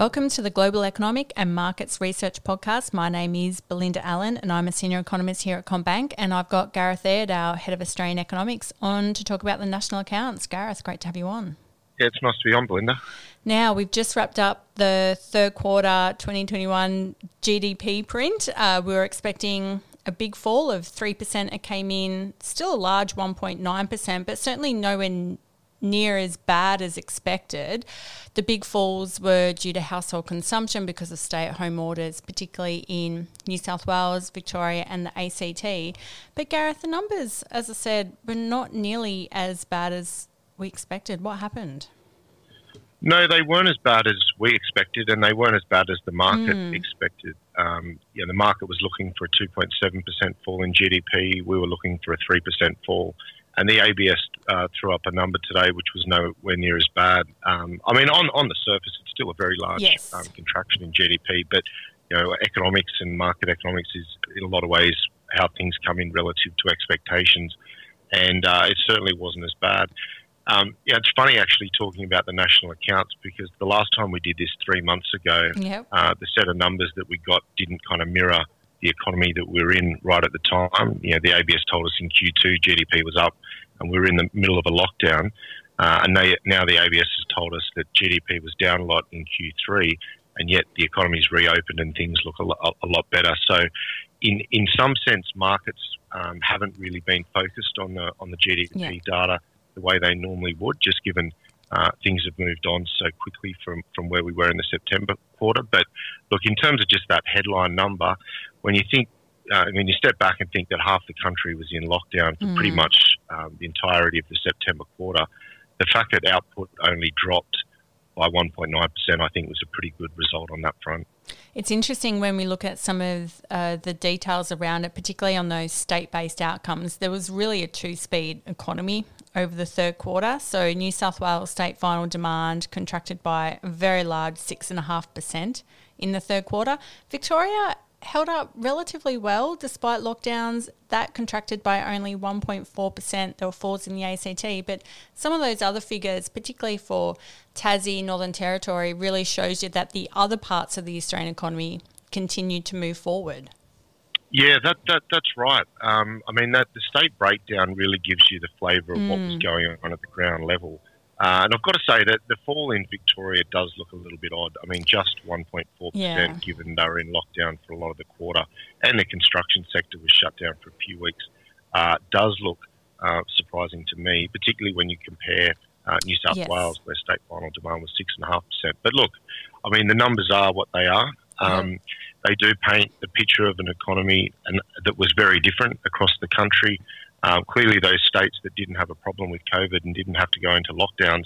Welcome to the Global Economic and Markets Research Podcast. My name is Belinda Allen and I'm a senior economist here at CommBank And I've got Gareth Aird, our head of Australian economics, on to talk about the national accounts. Gareth, great to have you on. Yeah, it's nice to be on, Belinda. Now, we've just wrapped up the third quarter 2021 GDP print. Uh, we were expecting a big fall of 3%. It came in still a large 1.9%, but certainly nowhere near as bad as expected. The big falls were due to household consumption because of stay at home orders, particularly in New South Wales, Victoria, and the ACT. But Gareth, the numbers, as I said, were not nearly as bad as we expected. What happened? No, they weren't as bad as we expected, and they weren't as bad as the market mm. expected. Um, yeah, the market was looking for a 2.7% fall in GDP. We were looking for a 3% fall and the ABS uh, threw up a number today which was nowhere near as bad. Um, I mean, on, on the surface, it's still a very large yes. um, contraction in GDP, but you know, economics and market economics is in a lot of ways how things come in relative to expectations, and uh, it certainly wasn't as bad. Um, yeah, it's funny actually talking about the national accounts because the last time we did this three months ago, yep. uh, the set of numbers that we got didn't kind of mirror the economy that we are in right at the time. You know, the ABS told us in Q2 GDP was up, and we were in the middle of a lockdown. Uh, and they, now the ABS has told us that GDP was down a lot in Q3, and yet the economy's reopened and things look a lot, a lot better. So, in in some sense, markets um, haven't really been focused on the on the GDP yeah. data the way they normally would, just given things have moved on so quickly from, from where we were in the September quarter. But look, in terms of just that headline number, when you think, uh, when you step back and think that half the country was in lockdown for mm. pretty much um, the entirety of the September quarter, the fact that output only dropped by 1.9%, I think was a pretty good result on that front. It's interesting when we look at some of uh, the details around it, particularly on those state based outcomes. There was really a two speed economy over the third quarter. So, New South Wales state final demand contracted by a very large 6.5% in the third quarter. Victoria held up relatively well despite lockdowns. That contracted by only 1.4%. There were falls in the ACT, but some of those other figures, particularly for Tassie, Northern Territory, really shows you that the other parts of the Australian economy continued to move forward. Yeah, that, that that's right. Um, I mean, that the state breakdown really gives you the flavour of mm. what was mm. going on at the ground level. Uh, and I've got to say that the fall in Victoria does look a little bit odd. I mean, just 1.4% yeah. given they were in lockdown for a lot of the quarter and the construction sector was shut down for a few weeks, uh, does look uh, surprising to me, particularly when you compare uh, New South yes. Wales, where state final demand was 6.5%. But look, I mean, the numbers are what they are. Um, yeah. They do paint the picture of an economy and, that was very different across the country. Um, clearly, those states that didn't have a problem with COVID and didn't have to go into lockdowns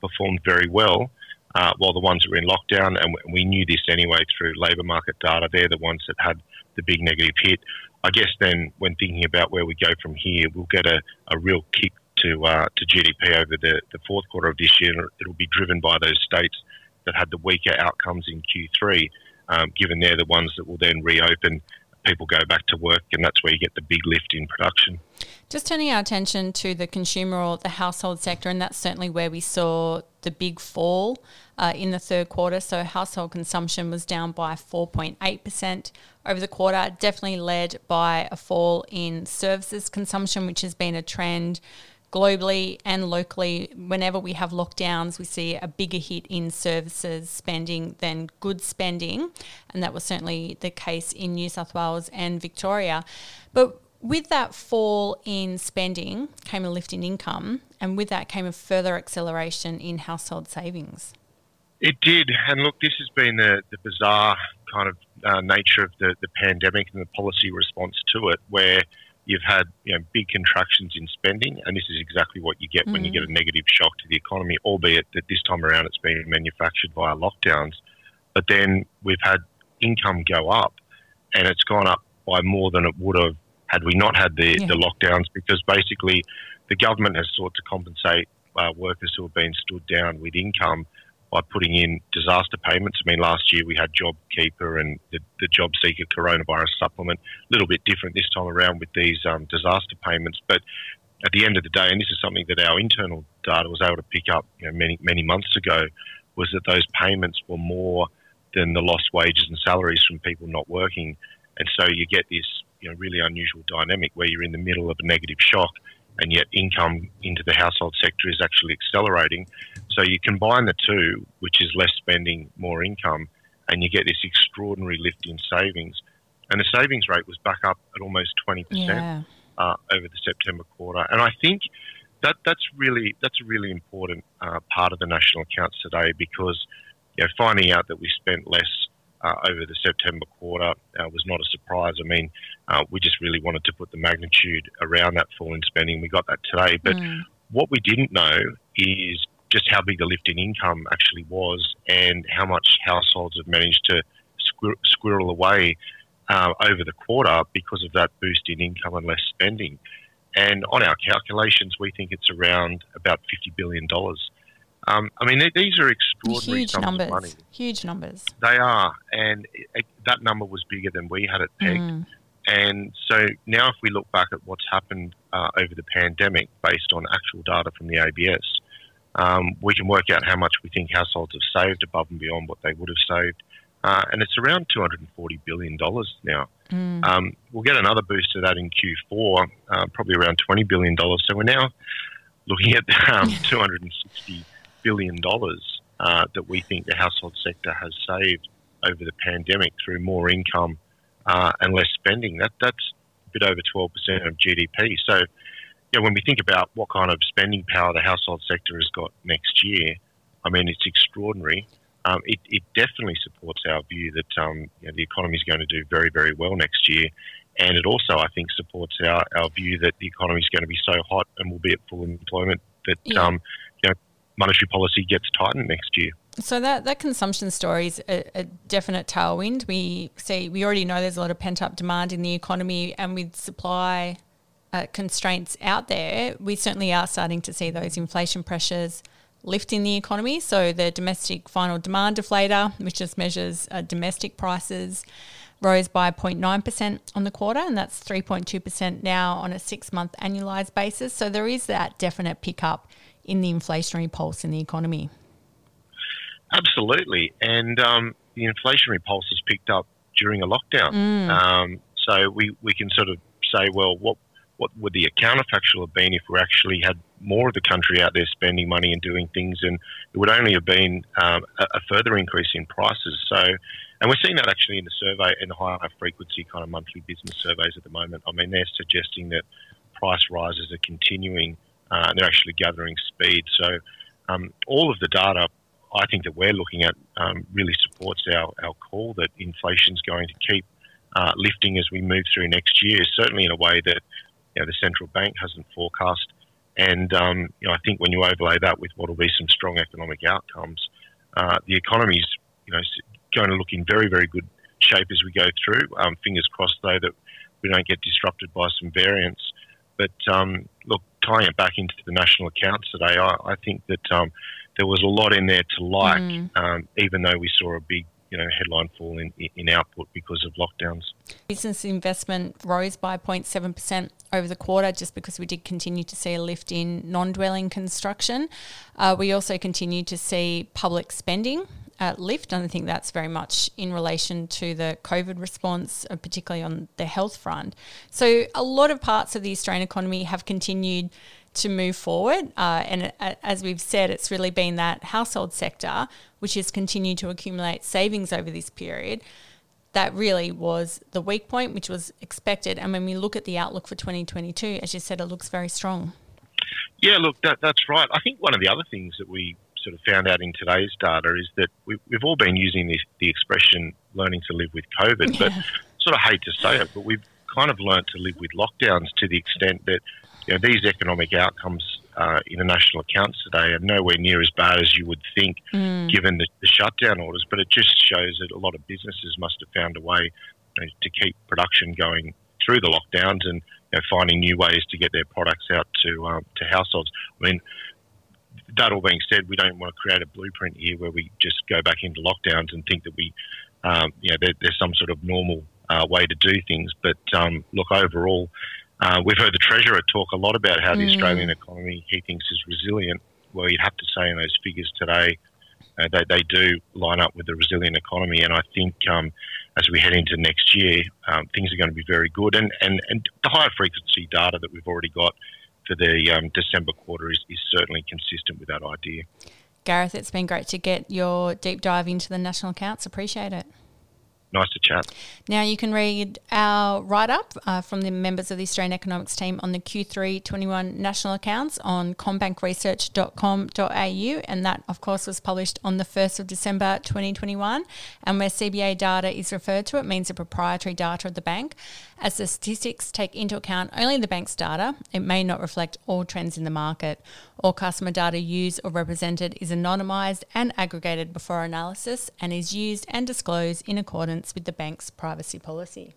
performed very well, uh, while the ones that were in lockdown, and we knew this anyway through labour market data, they're the ones that had the big negative hit. I guess then, when thinking about where we go from here, we'll get a, a real kick to uh, to GDP over the, the fourth quarter of this year. It'll be driven by those states that had the weaker outcomes in Q3, um, given they're the ones that will then reopen people go back to work, and that's where you get the big lift in production. Just turning our attention to the consumer or the household sector, and that's certainly where we saw the big fall uh, in the third quarter. So, household consumption was down by 4.8% over the quarter, definitely led by a fall in services consumption, which has been a trend globally and locally, whenever we have lockdowns, we see a bigger hit in services spending than goods spending. And that was certainly the case in New South Wales and Victoria. But with that fall in spending came a lift in income, and with that came a further acceleration in household savings. It did. And look, this has been the, the bizarre kind of uh, nature of the, the pandemic and the policy response to it, where you've had you know big contractions in spending, and this is exactly what you get mm. when you mm. get a negative shock to the economy. Albeit that this time around it's been manufactured via lockdowns, but then we've had income go up, and it's gone up by more than it would have had we not had the, yeah. the lockdowns because basically the government has sought to compensate uh, workers who have been stood down with income by putting in disaster payments. I mean, last year we had JobKeeper and the, the Job Seeker coronavirus supplement. A little bit different this time around with these um, disaster payments, but at the end of the day, and this is something that our internal data was able to pick up you know, many many months ago, was that those payments were more than the lost wages and salaries from people not working, and so you get this you know really unusual dynamic where you're in the middle of a negative shock and yet income into the household sector is actually accelerating. So you combine the two, which is less spending, more income, and you get this extraordinary lift in savings. And the savings rate was back up at almost 20% yeah. uh, over the September quarter. And I think that that's really that's a really important uh, part of the national accounts today because you know, finding out that we spent less over the September quarter uh, was not a surprise. I mean, uh, we just really wanted to put the magnitude around that fall in spending. We got that today. But mm. what we didn't know is just how big the lift in income actually was and how much households have managed to squir- squirrel away uh, over the quarter because of that boost in income and less spending. And on our calculations, we think it's around about $50 billion. Um, I mean, these are extraordinary huge numbers. Huge numbers. They are, and it, that number was bigger than we had it pegged. Mm. And so now, if we look back at what's happened uh, over the pandemic, based on actual data from the ABS, um, we can work out how much we think households have saved above and beyond what they would have saved. Uh, and it's around $240 billion now. Mm. Um, we'll get another boost to that in Q4, uh, probably around $20 billion. So we're now looking at um, 260 billion dollars uh, that we think the household sector has saved over the pandemic through more income uh, and less spending. That that's a bit over 12% of GDP. So, yeah, when we think about what kind of spending power the household sector has got next year, I mean, it's extraordinary. Um, it, it, definitely supports our view that um, you know, the economy is going to do very, very well next year. And it also, I think, supports our, our view that the economy is going to be so hot and will be at full employment that yeah. um, you know, monetary policy gets tightened next year. So that, that consumption story is a, a, definite tailwind. We see we already know there's a lot of pent up demand in the economy, and with supply uh, constraints out there, we certainly are starting to see those inflation pressures lifting the economy. So the domestic final demand deflator, which just measures uh, domestic prices, rose by 0.9% on the quarter, and that's 3.2% now on a six month annualized basis. So there is that definite pickup in the inflationary pulse in the economy. Absolutely, and um, the inflationary pulse has picked up during a lockdown. Mm. Um, so we, we can sort of say, well, what what would the counterfactual have been if we actually had more of the country out there spending money and doing things, and it would only have been um, a, a, further increase in prices. So, and we're seeing that actually in the survey in the higher frequency kind of monthly business surveys at the moment. I mean, they're suggesting that price rises are continuing uh, and they're actually gathering speed. So um, all of the data I think that we're looking at um, really supports our, our call that inflation is going to keep uh, lifting as we move through next year, certainly in a way that you know, the central bank hasn't forecast. And um, you know, I think when you overlay that with what will be some strong economic outcomes, uh, the economy's you know going to look in very very good shape as we go through. Um, fingers crossed though that we don't get disrupted by some variants. But um, look, tying it back into the national accounts today, I, I think that um, there was a lot in there to like, mm. um, even though we saw a big you know, headline fall in, in output because of lockdowns. Business investment rose by 0.7% over the quarter just because we did continue to see a lift in non dwelling construction. Uh, we also continued to see public spending uh, lift. And I think that's very much in relation to the COVID response, uh, particularly on the health front. So a lot of parts of the Australian economy have continued to move forward. Uh, and uh, as we've said, it's really been that household sector, which has continued to accumulate savings over this period. That really was the weak point, which was expected. And when we look at the outlook for 2022, as you said, it looks very strong. Yeah, look, that, that's right. I think one of the other things that we sort of found out in today's data is that we, have all been using this, the expression learning to live with COVID, yeah. but sort of hate to say it, but we've kind of learned to live with lockdowns to the extent that you know, these economic outcomes uh, in the national accounts today are nowhere near as bad as you would think, mm. given the, the, shutdown orders. But it just shows that a lot of businesses must have found a way you know, to keep production going through the lockdowns and you know, finding new ways to get their products out to um, to households. I mean, that all being said, we don't want to create a blueprint here where we just go back into lockdowns and think that we, um, you know, there, there's some sort of normal uh, way to do things. But um, look, overall, uh, we've heard the Treasurer talk a lot about how the mm. Australian economy he thinks is resilient. Well, you'd have to say in those figures today, uh, they, they do line up with the resilient economy. And I think um, as we head into next year, um, things are going to be very good. And, and, and the higher frequency data that we've already got for the um, December quarter is, is certainly consistent with that idea. Gareth, it's been great to get your deep dive into the national accounts. Appreciate it nice to chat. Now you can read our write up uh, from the members of the Australian Economics team on the Q3 21 national accounts on commbankresearch.com.au, and that, of course, was published on the 1st of December 2021. And where CBA data is referred to, it means the proprietary data of the bank. As the statistics take into account only the bank's data, it may not reflect all trends in the market. All customer data used or represented is anonymised and aggregated before analysis and is used and disclosed in accordance with the bank's privacy policy.